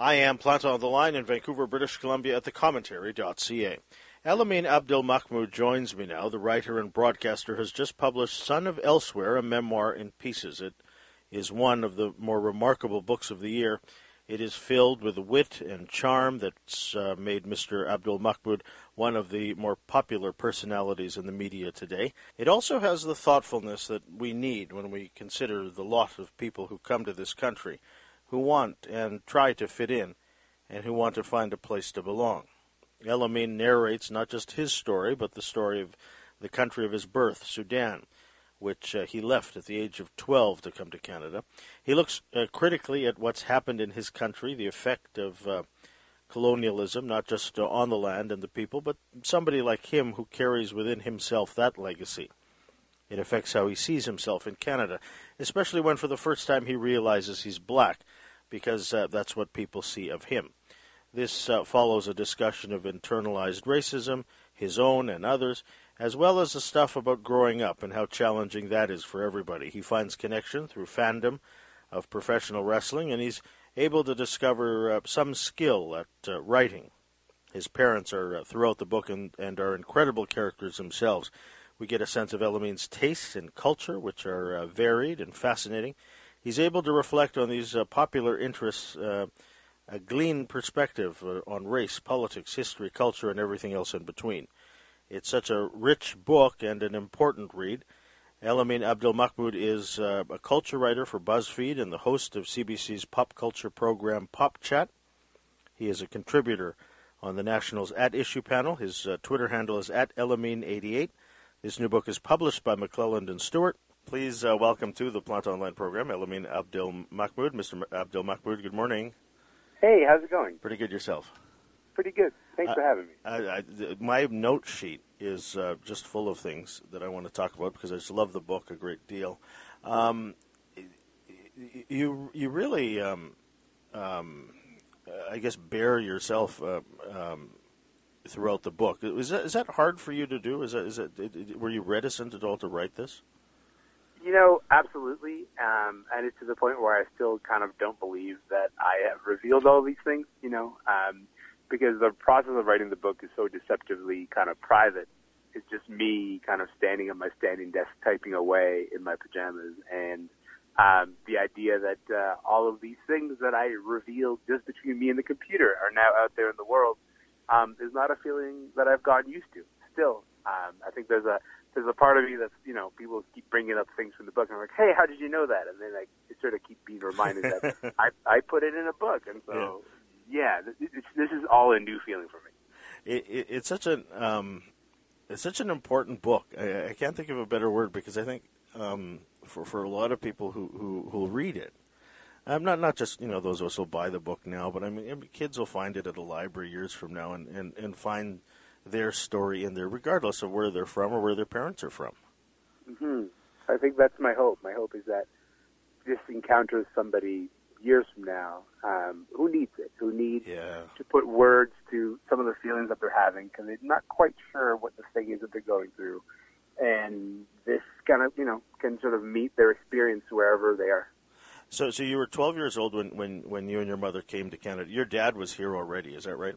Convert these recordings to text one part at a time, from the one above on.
I am Planta on the line in Vancouver, British Columbia at thecommentary.ca. Elamin Abdelmahmoud joins me now. The writer and broadcaster has just published Son of Elsewhere, a memoir in pieces. It is one of the more remarkable books of the year. It is filled with the wit and charm that's uh, made Mr. Abdelmahmoud one of the more popular personalities in the media today. It also has the thoughtfulness that we need when we consider the lot of people who come to this country, who want and try to fit in, and who want to find a place to belong. Elamin narrates not just his story, but the story of the country of his birth, Sudan which uh, he left at the age of 12 to come to Canada. He looks uh, critically at what's happened in his country, the effect of uh, colonialism, not just uh, on the land and the people, but somebody like him who carries within himself that legacy. It affects how he sees himself in Canada, especially when for the first time he realizes he's black, because uh, that's what people see of him. This uh, follows a discussion of internalized racism, his own and others, as well as the stuff about growing up and how challenging that is for everybody. He finds connection through fandom of professional wrestling, and he's able to discover uh, some skill at uh, writing. His parents are uh, throughout the book and, and, are incredible characters themselves. We get a sense of Elamin's tastes and culture, which are uh, varied and fascinating. He's able to reflect on these uh, popular interests, uh, a glean perspective on race, politics, history, culture, and everything else in between. It's such a rich book and an important read. Elamin Abdelmahmoud is uh, a culture writer for BuzzFeed and the host of CBC's pop culture program Pop Chat. He is a contributor on the National's At Issue panel. His uh, Twitter handle is at Elamin88. This new book is published by McClelland and Stewart. Please uh, welcome to the Planta Online program Elamin Abdelmahmoud. Mr. Abdelmahmoud, good morning. Hey, how's it going? Pretty good yourself pretty good. Thanks uh, for having me. I, I, my note sheet is uh, just full of things that I want to talk about because I just love the book a great deal. Um, you you really, um, um, I guess, bear yourself uh, um, throughout the book. Is that is that hard for you to do? Is that is it? Were you reticent at all to write this? You know, absolutely, um, and it's to the point where I still kind of don't believe that I have revealed all these things. You know, um, because the process of writing the book is so deceptively kind of private. It's just me kind of standing at my standing desk typing away in my pajamas and um, the idea that uh, all of these things that I revealed just between me and the computer are now out there in the world um, is not a feeling that I've gotten used to. Still, um, I think there's a there's a part of me that's you know people keep bringing up things from the book and I'm like, hey, how did you know that? And then I sort of keep being reminded that I I put it in a book, and so yeah yeah, this, this is all a new feeling for me. It, it, it's such an um, it's such an important book. I, I, can't think of a better word because I think um, for for a lot of people who who who read it, I'm not not just you know those of us who buy the book now, but I mean kids will find it at a library years from now and, and, and find their story in there, regardless of where they're from or where their parents are from. hmm I think that's my hope. My hope is that this encounters somebody years from now um, who needs it, who needs yeah. to put words to some of the feelings that they're having because they're not quite sure what the thing is that they're going through. And this kind of, you know, can sort of meet their experience wherever they are. So, so you were 12 years old when, when, when you and your mother came to Canada. Your dad was here already, is that right?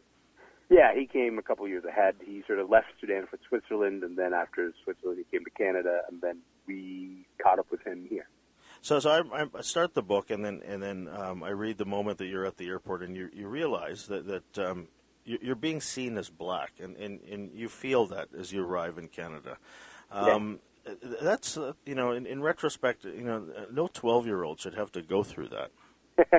Yeah, he came a couple years ahead. He sort of left Sudan for Switzerland, and then after Switzerland, he came to Canada, and then we caught up with him here. So, so I, I start the book, and then and then um, I read the moment that you're at the airport, and you you realize that that um, you're being seen as black, and, and, and you feel that as you arrive in Canada. Um, yeah. That's uh, you know, in, in retrospect, you know, no twelve year old should have to go through that.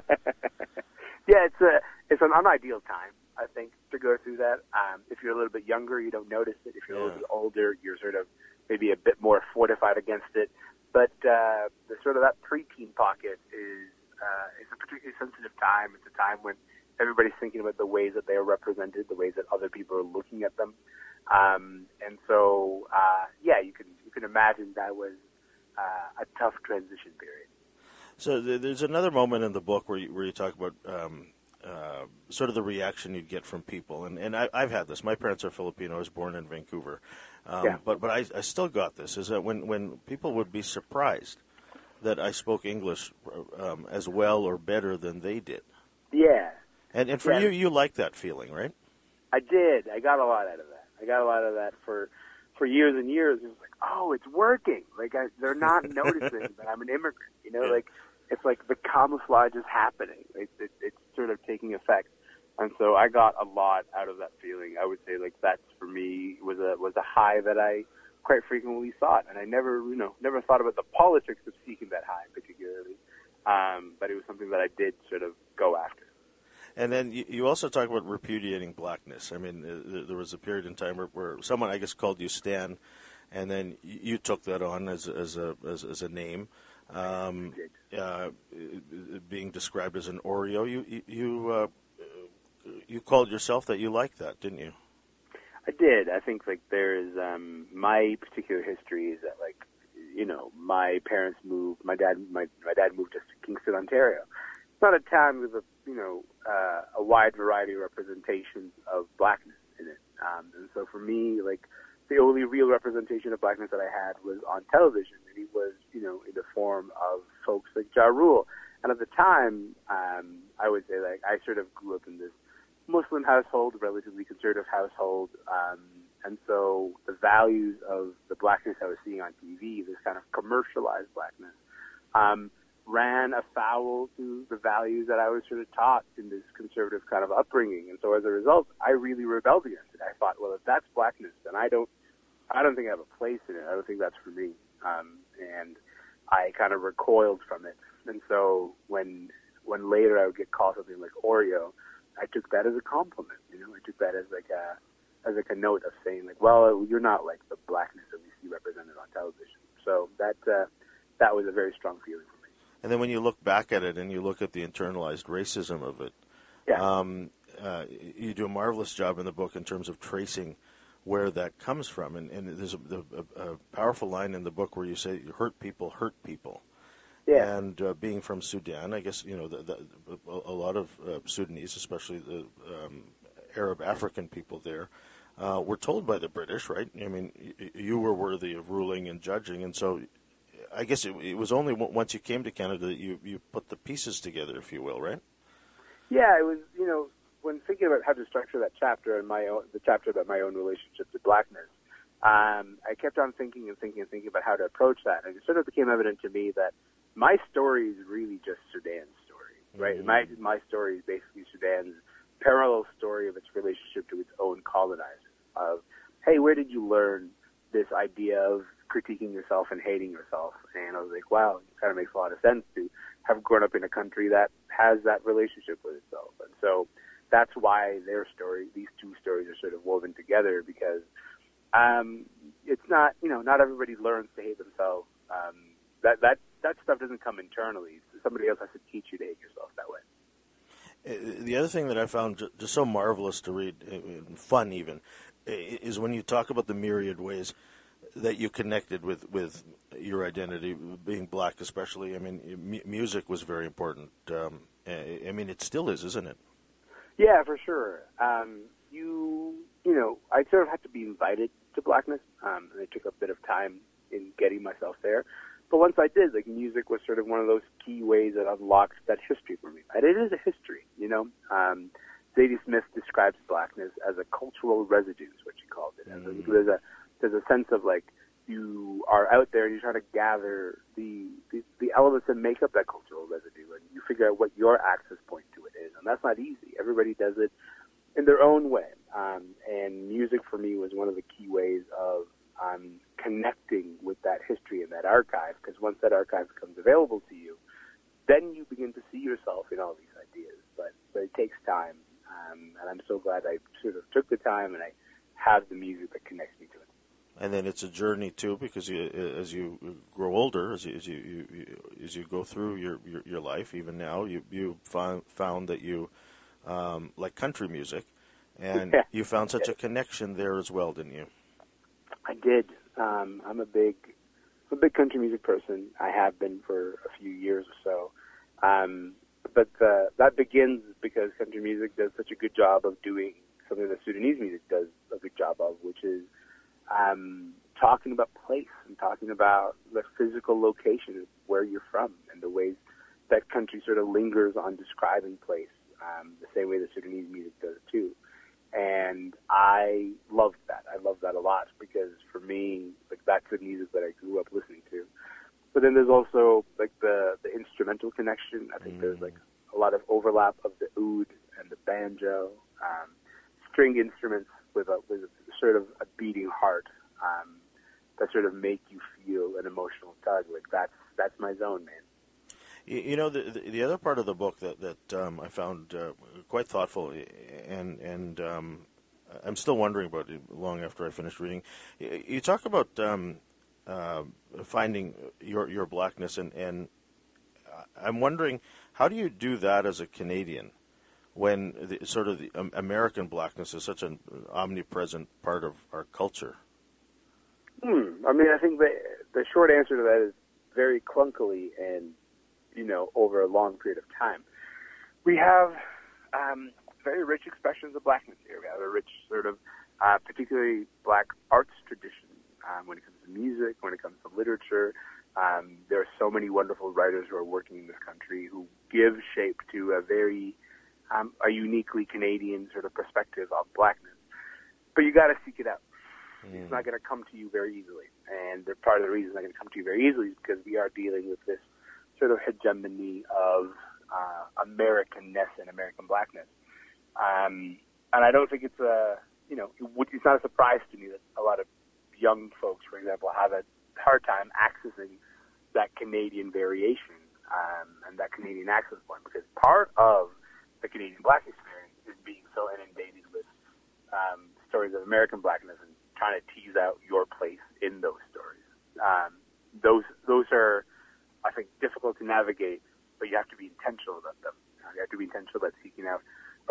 yeah, it's a it's an unideal time, I think, to go through that. Um, if you're a little bit younger, you don't notice it. If you're yeah. a little bit older, you're sort of maybe a bit more fortified against it. But uh, the sort of that preteen pocket is uh, is a particularly sensitive time. It's a time when everybody's thinking about the ways that they are represented, the ways that other people are looking at them, um, and so uh, yeah, you can you can imagine that was uh, a tough transition period. So there's another moment in the book where you, where you talk about um, uh, sort of the reaction you'd get from people, and and I, have had this. My parents are Filipino. I was born in Vancouver, um, yeah. But but I, I still got this is that when, when people would be surprised that I spoke English um, as well or better than they did. Yeah. And and for Yeah. you, you like that feeling, right? I did. I got a lot out of that. I got a lot of that for for years and years. It was like, oh, it's working. Like I, they're not noticing that I'm an immigrant. You know, Yeah. like it's like the camouflage is happening. It, it, it's sort of taking effect. And so I got a lot out of that feeling. I would say like that's for me was a was a high that I quite frequently sought, and I never you know never thought about the politics of seeking that high particularly. Um, but it was something that I did sort of go after. And then you, also talk about repudiating blackness. I mean, uh, there was a period in time where, where someone, I guess, called you Stan, and then you took that on as, as a as, as a name, um, uh, being described as an Oreo. You you you, uh, you called yourself that. You liked that, didn't you? I did. I think like there's um my particular history is that like you know my parents moved. My dad my my dad moved us to Kingston, Ontario. It's not a town with a you know uh, a wide variety of representations of blackness in it. Um, and so for me, like the only real representation of blackness that I had was on television, and it was you know in the form of folks like Ja Rule. And at the time, um, I would say like I sort of grew up in this Muslim household, relatively conservative household, um, and so the values of the blackness I was seeing on TV, this kind of commercialized blackness, um, ran afoul to the values that I was sort of taught in this conservative kind of upbringing. And so as a result, I really rebelled against it. I thought, well, if that's blackness, then I don't, I don't think I have a place in it. I don't think that's for me. Um, and I kind of recoiled from it. And so when, when later I would get called something like Oreo, I took that as a compliment. You know, I took that as like a as like a note of saying like, well, you're not like the blackness that we see represented on television. So that uh, that was a very strong feeling. And then when you look back at it and you look at the internalized racism of it, Yeah. um, uh, you do a marvelous job in the book in terms of tracing where that comes from. And, and there's a, a, a powerful line in the book where you say, "Hurt people hurt people." yeah. And uh, being from Sudan, I guess you know the, the, a a lot of uh, Sudanese, especially the um, Arab African people there, uh, were told by the British, right? I mean, y- you were worthy of ruling and judging, and so I guess it, it was only w- once you came to Canada that you you put the pieces together, if you will, right? Yeah, it was. You know, when thinking about how to structure that chapter and my own, the chapter about my own relationship to blackness, um, I kept on thinking and thinking and thinking about how to approach that, and it sort of became evident to me that my story is really just Sudan's story, right? Mhm. My my story is basically Sudan's parallel story of its relationship to its own colonizers. Of, hey, where did you learn this idea of critiquing yourself and hating yourself? And I was like, wow, it kind of makes a lot of sense to have grown up in a country that has that relationship with itself. And so that's why their story, these two stories are sort of woven together because um, it's not, you know, not everybody learns to hate themselves. Um, that, that, that stuff doesn't come internally. Somebody else has to teach you to hate yourself that way. Uh, The other thing that I found just so marvelous to read, uh, fun even, is when you talk about the myriad ways that you connected with, with your identity, being black especially. I mean, mu- music was very important. Um, I mean, it still is, isn't it? Yeah, for sure. Um, you, you know, I sort of had to be invited to blackness, um, and it took a bit of time in getting myself there. But once I did, like music was sort of one of those key ways that unlocked that history for me. And it is a history, you know. Um, Zadie Smith describes blackness as a cultural residue, is what she called it. And Mm. there's a there's a sense of like you are out there and you're trying to gather the, the the elements that make up that cultural residue, and you figure out what your access point to it is, and that's not easy. Everybody does it in their own way, um, and music for me was one of the key ways of um, connecting with that history and that archive. Because once that archive becomes available to you, then you begin to see yourself in all these ideas. But but it takes time, um, and I'm so glad I sort of took the time and I have the music that connects me to it. And then it's a journey too, because you, as you grow older, as you as you, you, as you go through your, your, your life, even now, you you found found that you um, like country music, and Yeah. you found such a connection there as well, didn't you? I did. Um, I'm a big, I'm a big country music person. I have been for a few years or so. Um, but uh, that begins because country music does such a good job of doing something that Sudanese music does a good job of, which is um, talking about place and talking about the physical location of where you're from and the ways that country sort of lingers on describing place. um, the same way the Sudanese music does too. And I loved that. I loved that a lot because for me, like that's the music that I grew up listening to. But then there's also like the the instrumental connection. I think mm. there's like a lot of overlap of the oud and the banjo, um, string instruments with a with sort of a beating heart um, that sort of make you feel an emotional tug. Like that's that's my zone, man. You know, the, the, the other part of the book that that um, I found uh, quite thoughtful, and and um, I'm still wondering about it long after I finished reading. You talk about um, uh, finding your your blackness, and and I'm wondering how do you do that as a Canadian when the, sort of the um, American blackness is such an omnipresent part of our culture. Hmm. I mean, I think the the short answer to that is very clunkily and you know, over a long period of time. We have um, very rich expressions of blackness here. We have a rich sort of, uh, particularly black arts tradition um, when it comes to music, when it comes to literature. Um, there are so many wonderful writers who are working in this country who give shape to a very, um, a uniquely Canadian sort of perspective of blackness. But you got to seek it out. Mm. It's not going to come to you very easily. And the, part of the reason it's not going to come to you very easily is because we are dealing with this sort of hegemony of uh, Americanness and American blackness. Um, and I don't think it's a, you know, it would, it's not a surprise to me that a lot of young folks, for example, have a hard time accessing that Canadian variation um, and that Canadian access point because part of the Canadian black experience is being so inundated with um, stories of American blackness and trying to tease out your place in those stories. Um, those those are I think, difficult to navigate, but you have to be intentional about them. You have to be intentional about seeking out,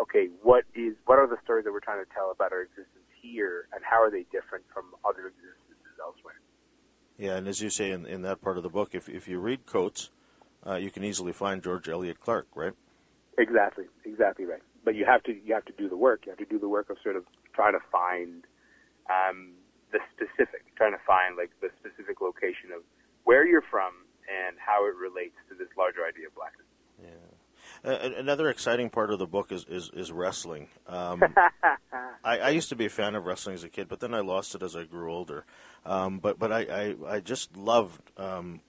okay, what is, what are the stories that we're trying to tell about our existence here, and how are they different from other existences elsewhere? Yeah, and as you say in, in that part of the book, if if you read Coates, uh, you can easily find George Elliott Clarke, right? Exactly, exactly right. But you have to you have to do the work. You have to do the work of sort of trying to find um, the specific, trying to find like the specific location of where you're from and how it relates to this larger idea of blackness. Yeah. Uh, another exciting part of the book is is, is wrestling. Um, I, I, used to be a fan of wrestling as a kid, but then I lost it as I grew older. Um, but but I, I, I just loved um,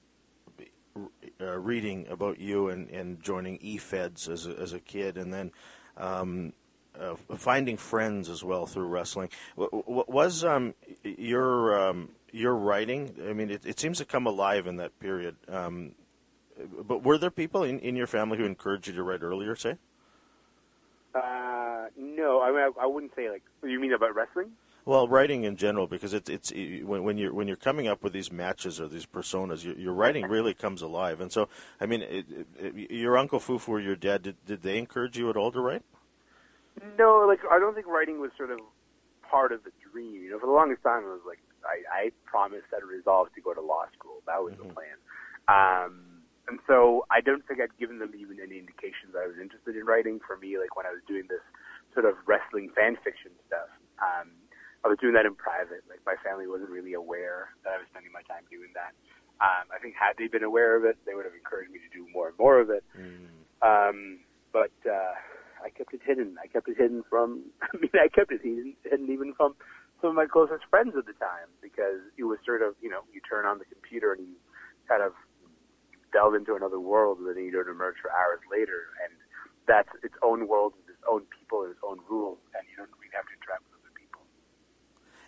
uh, reading about you and, and joining E-Feds as a, as a kid, and then um, uh, finding friends as well through wrestling. was um, your um, your writing? I mean, it, it, seems to come alive in that period. Um, but were there people in, in your family who encouraged you to write earlier? Say. Uh, no, I mean, I, I wouldn't say like. You mean about wrestling? Well, writing in general, because it's it's when, when you're when you're coming up with these matches or these personas, your, your writing really comes alive. And so, I mean, it, it, your uncle Fufu or your dad did, did they encourage you at all to write? No, like I don't think writing was sort of part of the dream. You know, for the longest time, it was like I, I promised that resolved to go to law school. That was mm-hmm. the plan. Um, and so I don't think I'd given them even any indications I was interested in writing. For me, like when I was doing this sort of wrestling fan fiction stuff, um, I was doing that in private. Like my family wasn't really aware that I was spending my time doing that. Um, I think had they been aware of it, they would have encouraged me to do more and more of it. Mm. Um, but uh, I kept it hidden. I kept it hidden from. I mean, I kept it hidden, hidden even from some of my closest friends at the time because it was sort of you know you turn on the computer and you kind of delve into another world and then you don't emerge for hours later and that's its own world with its own people and its own rules and you don't really have to interact with.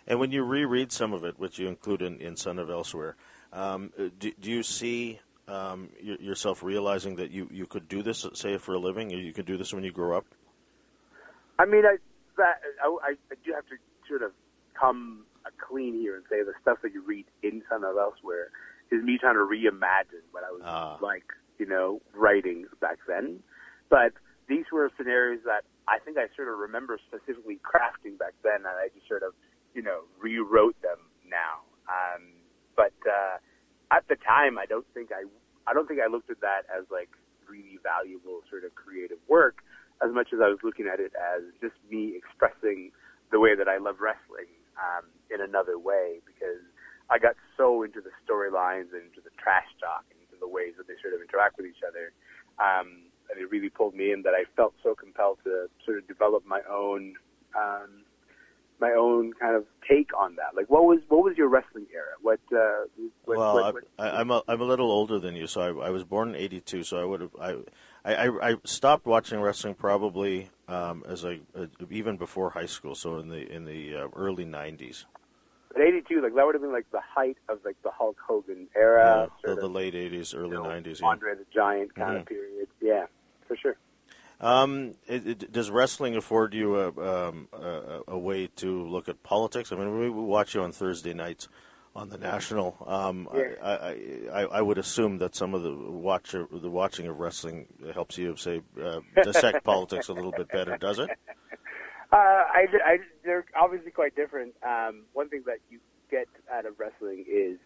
And when you reread some of it, which you include in, in Son of Elsewhere, um, do, do you see um, yourself realizing that you, you could do this, say, for a living, or you could do this when you grow up? I mean, I that I, I do have to sort of come clean here and say the stuff that you read in Son of Elsewhere is me trying to reimagine what I was uh. like, you know, writing back then. But these were scenarios that I think I sort of remember specifically crafting back then, and I just sort of, you know, rewrote them now. Um, but uh, at the time, I don't think I, I don't think I looked at that as like really valuable sort of creative work, as much as I was looking at it as just me expressing the way that I love wrestling um, in another way because I got so into the storylines and into the trash talk and into the ways that they sort of interact with each other. Um, and it really pulled me in that I felt so compelled to sort of develop my own um, my own kind of take on that. Like, what was what was your wrestling era? What? Uh, what well, what, what, I, I'm a, I'm a little older than you, so I, I was born in '82. So I would have I, I I stopped watching wrestling probably um, as I uh, even before high school. So in the in the uh, early '90s. But '82, like that would have been like the height of like the Hulk Hogan era, yeah, the, the, late '80s, early you know, '90s. Andre the Giant kind mm-hmm. of period. Yeah, for sure. Um, it, it, does wrestling afford you a, um, a, a, way to look at politics? I mean, we watch you on Thursday nights on the national. Um, yeah. I, I, I, would assume that some of the watch the watching of wrestling helps you say uh, dissect politics a little bit better, does it? Uh, I, I, they're obviously quite different. Um, one thing that you get out of wrestling is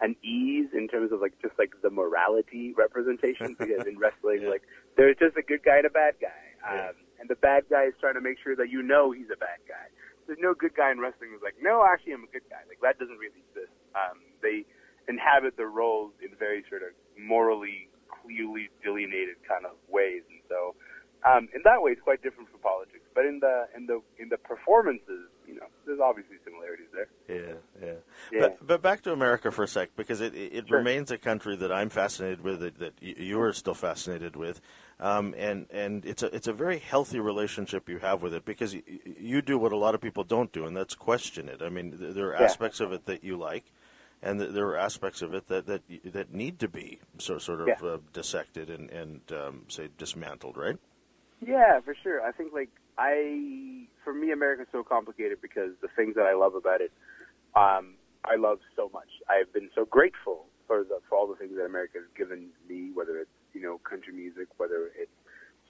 an ease in terms of like just like the morality representation because in wrestling Yeah. like there's just a good guy and a bad guy. Um, Yeah. and the bad guy is trying to make sure that you know he's a bad guy. There's no good guy in wrestling who's like no actually i'm a good guy. Like that doesn't really exist. Um, they inhabit their roles in very sort of morally clearly delineated kind of ways. And so um, in that way it's quite different from politics. But in the in the in the performances you know there's obviously similarities there Yeah, yeah. Yeah. But, but back to America for a sec, because it, it Sure. remains a country that I'm fascinated with, that, that you are still fascinated with, um, and and it's a it's a very healthy relationship you have with it because y- y- you do what a lot of people don't do, and that's question it. I mean, th- there are Yeah. aspects of it that you like, and th- there are aspects of it that that y- that need to be so, sort of Yeah. uh, dissected and and um, say dismantled, right? Yeah, for sure. I think like I, for me, America's so complicated because the things that I love about it, um, I love so much. I've been so grateful for the for all the things that America has given me, whether it's you know country music, whether it's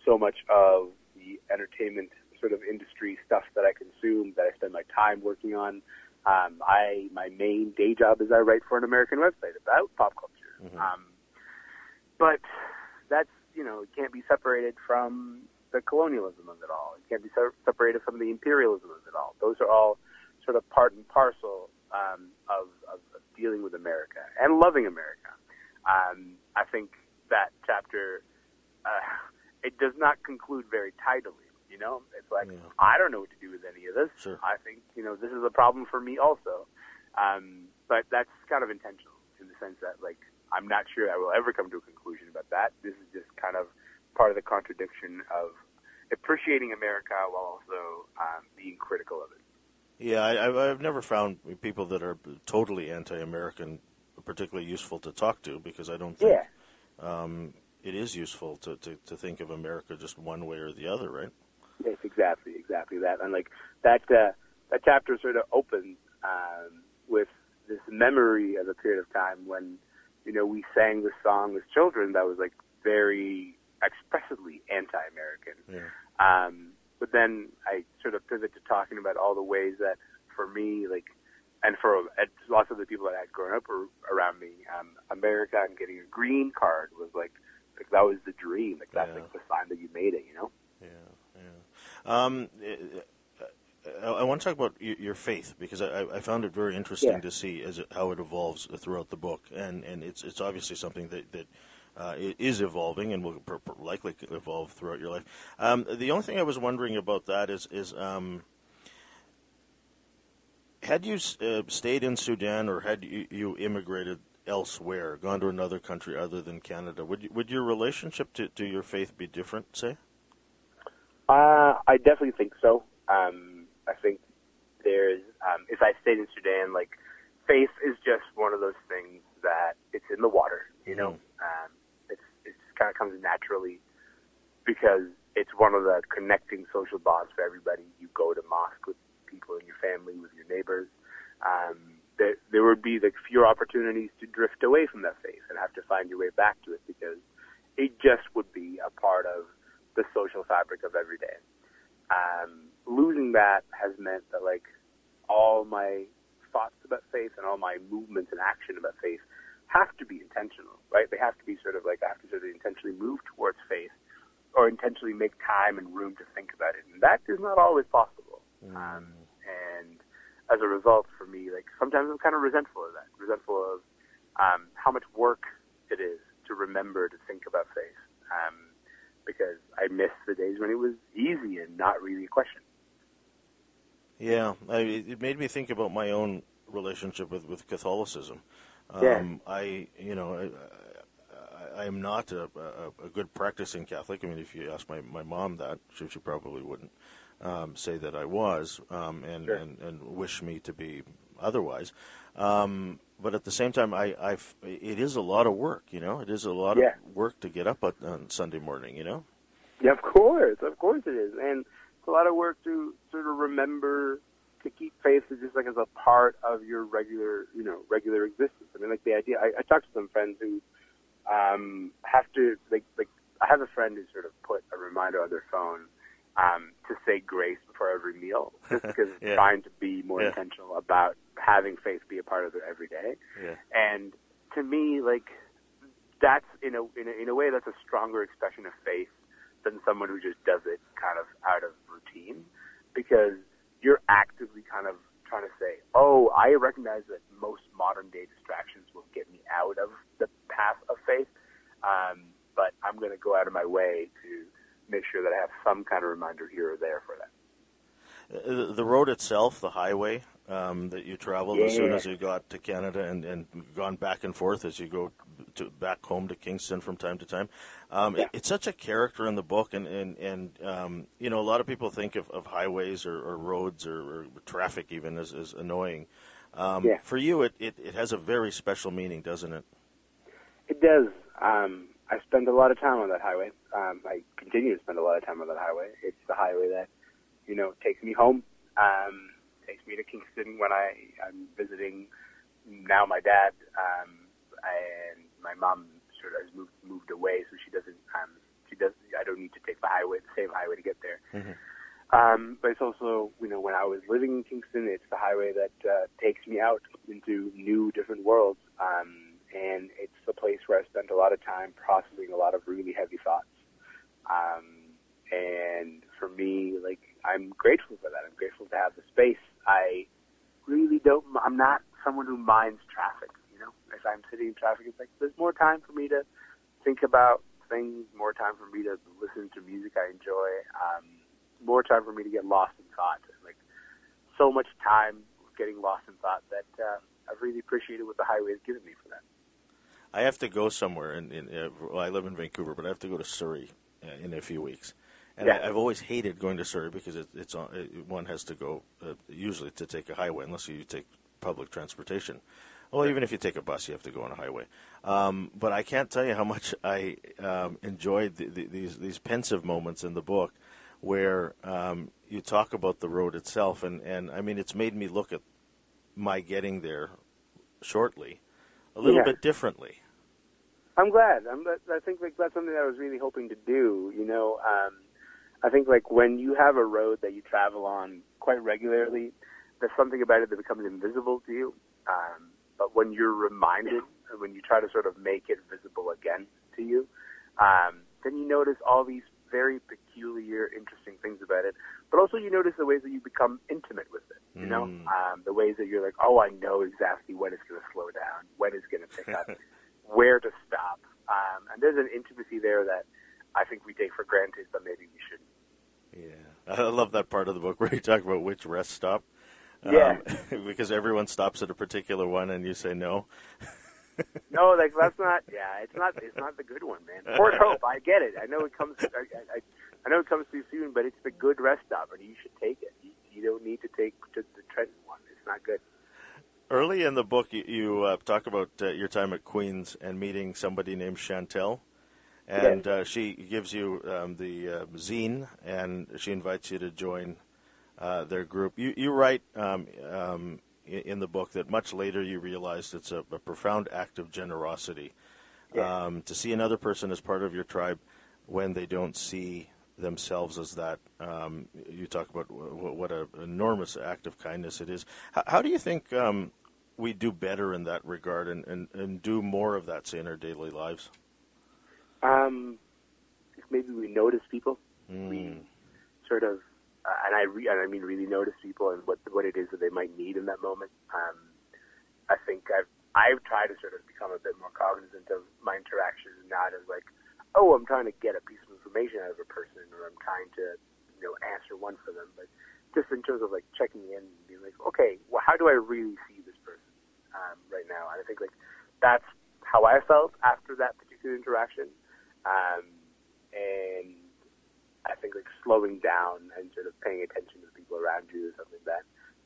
so much of the entertainment sort of industry stuff that I consume, that I spend my time working on. Um, I my main day job is I write for an American website about pop culture. Mhm. Um, but that's you know it can't be separated from the colonialism of it all. It can't be separated from the imperialism of it all. Those are all sort of part and parcel um, of, of, of dealing with America and loving America. Um, I think that chapter uh, it does not conclude very tidily. You know, it's like Yeah. I don't know what to do with any of this. Sure. I think you know this is a problem for me also, um, but that's kind of intentional in the sense that like I'm not sure I will ever come to a conclusion about that. This is just kind of part of the contradiction of appreciating America while also um, being critical of it. Yeah, I, I've- never found people that are totally anti-American particularly useful to talk to because I don't think Yeah. um, it is useful to, to, to think of America just one way or the other, right? Yes, exactly, exactly that. And like that, uh, that chapter sort of opens um, with this memory of a period of time when, you know, we sang this song as children that was like very expressively anti-American. Yeah. Um, but then I sort of pivot to talking about all the ways that, for me, like, and for lots of the people that I had grown up ar- around me, um, America and getting a green card was like, like that was the dream. Like that's Yeah. like the sign that you made it. You know. Yeah, yeah. Um, I, I want to talk about your faith because I, I found it very interesting Yeah. to see as it, how it evolves throughout the book, and, and it's it's obviously something that that uh, is evolving and will likely evolve throughout your life. Um, the only thing I was wondering about that is is um, had you uh, stayed in Sudan or had you, you immigrated elsewhere, gone to another country other than Canada, would you, would your relationship to, to your faith be different? Say. Uh, I definitely think so. Um, I think there's, um, if I stayed in Sudan, like, faith is just one of those things that it's in the water, you know? Um, it just kind of comes naturally because it's one of the connecting social bonds for everybody. You go to mosque with people in your family, with your neighbors. Um, there, there would be like fewer opportunities to drift away from that faith and have to find your way back to it because it just would be a part of the social fabric of every day. Um, losing that has meant that like all my thoughts about faith and all my movements and action about faith have to be intentional, right? They have to be sort of like I have to sort of intentionally move towards faith or intentionally make time and room to think about it. And that is not always possible. Um, and as a result, for me, like sometimes I'm kind of resentful of that, resentful of um, how much work it is to remember to think about faith. Um, because I miss the days when it was easy and not really a question. Yeah, I, it made me think about my own relationship with, with Catholicism. Um, Yeah. I, you know, I, I, I am not a, a, a good practicing Catholic. I mean, if you ask my, my mom that, she, she probably wouldn't um, say that I was, um, and, Sure. and and wish me to be otherwise. Um, but at the same time, I, I've, it is a lot of work. You know, it is a lot Yeah. of work to get up on, on Sunday morning. You know. Yeah, of course, of course it is, and it's a lot of work to sort of remember to keep faith is just like as a part of your regular, you know, regular existence. I mean, like the idea. I, I talked to some friends who um, have to like like I have a friend who sort of put a reminder on their phone um, to say grace before every meal, just because Yeah. trying to be more Yeah. intentional about having faith be a part of their everyday. Yeah. And to me, like that's in a in a, in a way that's a stronger expression of faith than someone who just does it kind of out of routine, because you're actively kind of trying to say, oh, I recognize that most modern day distractions will get me out of the path of faith, um, but I'm going to go out of my way to make sure that I have some kind of reminder here or there for that. Uh, The road itself, the highway um, that you traveled as soon as you got to Canada and, and gone back and forth as you go to back home to Kingston from time to time. Um, it- it's such a character in the book, and and, and um, you know a lot of people think of, of highways or, or roads or, or traffic even as, as annoying. Um, Yeah. For you, it, it, it has a very special meaning, doesn't it? It does. Um, I spend a lot of time on that highway. Um, I continue to spend a lot of time on that highway. It's the highway that, you know, takes me home, um, takes me to Kingston when I, I'm visiting now my dad, um, and my mom sort of has moved moved away, so she doesn't. Um, she does. I don't need to take the highway, the same highway to get there. Um, but it's also, you know, when I was living in Kingston, it's the highway that uh, takes me out into new, different worlds. Um, and it's the place where I spent a lot of time processing a lot of really heavy thoughts. Um, and for me, like, I'm grateful for that. I'm grateful to have the space. I really don't, I'm not someone who minds traffic, you know? If I'm sitting in traffic, it's like, there's more time for me to think about things, more time for me to listen to music I enjoy, um, more time for me to get lost in thought. Like, so much time getting lost in thought that uh, I've really appreciated what the highway has given me for that. I have to go somewhere, in, in uh, well, I live in Vancouver, but I have to go to Surrey uh, in a few weeks. And Yeah. I, I've always hated going to Surrey because it, it's on, it, one has to go uh, usually to take a highway unless you take public transportation. Well, even if you take a bus, you have to go on a highway. Um, but I can't tell you how much I um, enjoyed the, the, these these pensive moments in the book, where um, you talk about the road itself, and, and I mean it's made me look at my getting there shortly a little Yeah. bit differently. I'm glad. I'm, I think like that's something that I was really hoping to do. You know, um, I think like when you have a road that you travel on quite regularly, there's something about it that becomes invisible to you. Um, but when you're reminded, and when you try to sort of make it visible again to you, um, then you notice all these very peculiar, interesting things about it. But also you notice the ways that you become intimate with it. You know, Mm. um, the ways that you're like, oh, I know exactly when it's going to slow down, when it's going to pick up, where to stop. Um, and there's an intimacy there that I think we take for granted, but maybe we shouldn't. Yeah, I love that part of the book where you talk about which rest stop. Yeah. Um, because everyone stops at a particular one, and you say no. No, like that's not. Yeah, it's not. It's not the good one, man. Port Hope, I get it. I know it comes. I, I, I know it comes too soon, but it's the good rest stop, and you should take it. You, you don't need to take the, the Trenton one. It's not good. Early in the book, you, you uh, talk about uh, your time at Queen's and meeting somebody named Chantel, and uh, she gives you um, the uh, zine, and she invites you to join uh, their group. You, you write um, um, in, the book that much later you realized it's a, a profound act of generosity Yeah. um, to see another person as part of your tribe when they don't see themselves as that. Um, you talk about w- what an enormous act of kindness it is. How, how do you think um, we do better in that regard and, and, and do more of that, say, in our daily lives? Um, maybe we notice people. Mm. We sort of, uh, and I re- and I mean really notice people and what what it is that they might need in that moment. Um, I think I've I've tried to sort of become a bit more cognizant of my interactions, not as like, oh, I'm trying to get a piece of information out of a person, or I'm trying to, you know, answer one for them, but just in terms of like checking in and being like, okay, well, how do I really see this person um, right now? And I think like that's how I felt after that particular interaction, um, and I think like slowing down and sort of paying attention to the people around you is something that,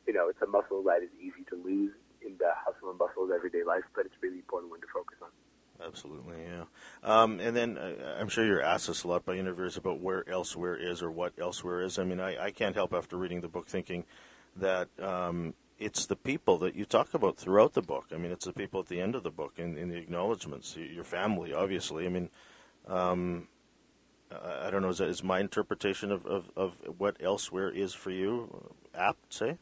you know, it's a muscle that is easy to lose in the hustle and bustle of everyday life, but it's really important one to focus on. Absolutely, yeah. Um, and then uh, I'm sure you're asked this a lot by interviewers about where elsewhere is or what elsewhere is. I mean, I, I can't help after reading the book thinking that um, it's the people that you talk about throughout the book. I mean, it's the people at the end of the book in, in the acknowledgments, your family, obviously. I mean, um, I don't know, is, that, is my interpretation of, of, of what elsewhere is for you apt, say?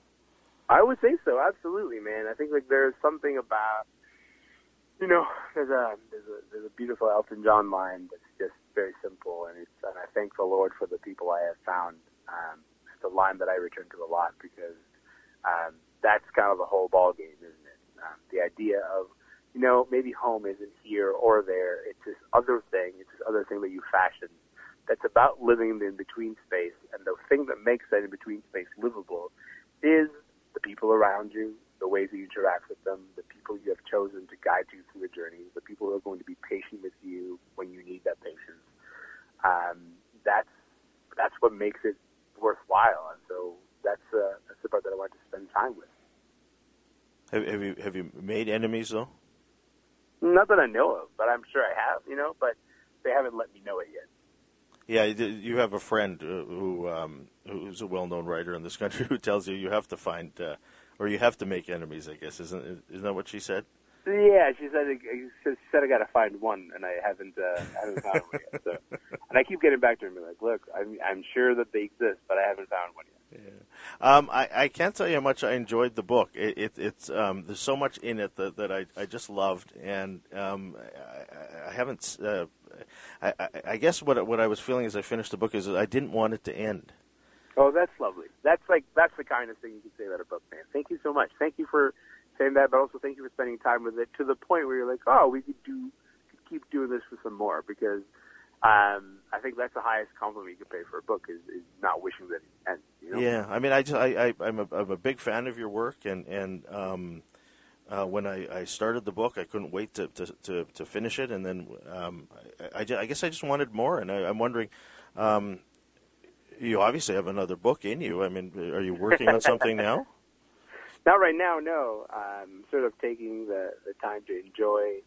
I would say so, absolutely, man. I think like there's something about you know, there's a there's a there's a beautiful Elton John line that's just very simple, and it's and I thank the Lord for the people I have found. Um, it's a line that I return to a lot because um, that's kind of the whole ball game, isn't it? Um, the idea of you know maybe home isn't here or there; it's this other thing, it's this other thing that you fashion that's about living in the in between space, and the thing that makes that in between space livable is the people around you, the ways that you interact with them, the people you have chosen to guide you through the journey, the people who are going to be patient with you when you need that patience. Um, that's that's what makes it worthwhile, and so that's uh, that's the part that I want to spend time with. Have, have you have you made enemies though? Not that I know of, but I'm sure I have. You know, but they haven't let me know it yet. Yeah, you have a friend uh, who um, who's a well-known writer in this country who tells you you have to find uh, or you have to make enemies. I guess isn't isn't that what she said? Yeah, she said she said I got to find one, and I haven't uh, I haven't found one yet. So, and I keep getting back to her and be like, "Look, I'm I'm sure that they exist, but I haven't found one yet." Yeah. Um, I, I can't tell you how much I enjoyed the book. It, it, it's um, there's so much in it that, that I, I just loved, and um, I, I haven't. Uh, I, I guess what what I was feeling as I finished the book is that I didn't want it to end. Oh, that's lovely. That's like that's the kindest thing you can say about a book, man. Thank you so much. Thank you for saying that, but also thank you for spending time with it to the point where you're like, oh, we could do could keep doing this for some more because um, I think that's the highest compliment you could pay for a book is, is not wishing that it ends. You know? Yeah, I mean, I just I, I am a I'm a big fan of your work, and and um, uh, when I, I started the book, I couldn't wait to to, to, to finish it, and then um, I, I, I, guess I just wanted more, and I, am wondering. Um, you obviously have another book in you. I mean, are you working on something now? Not right now, no. I'm sort of taking the, the time to enjoy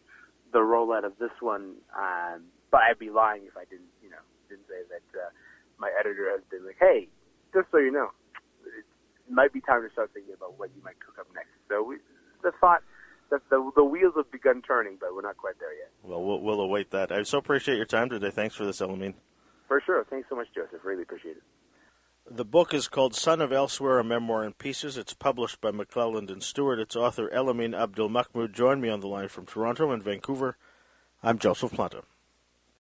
the rollout of this one. Um, but I'd be lying if I didn't, you know, didn't say that uh, my editor has been like, hey, just so you know, it might be time to start thinking about what you might cook up next. So we, the thought that the, the wheels have begun turning, but we're not quite there yet. Well, we'll, we'll await that. I so appreciate your time today. Thanks for this, Elamin. For sure. Thanks so much, Joseph. Really appreciate it. The book is called Son of Elsewhere, a memoir in pieces. It's published by McClelland and Stewart. Its author, Elamin Abdul Mahmoud, joined me on the line from Toronto and Vancouver. I'm Joseph Planta.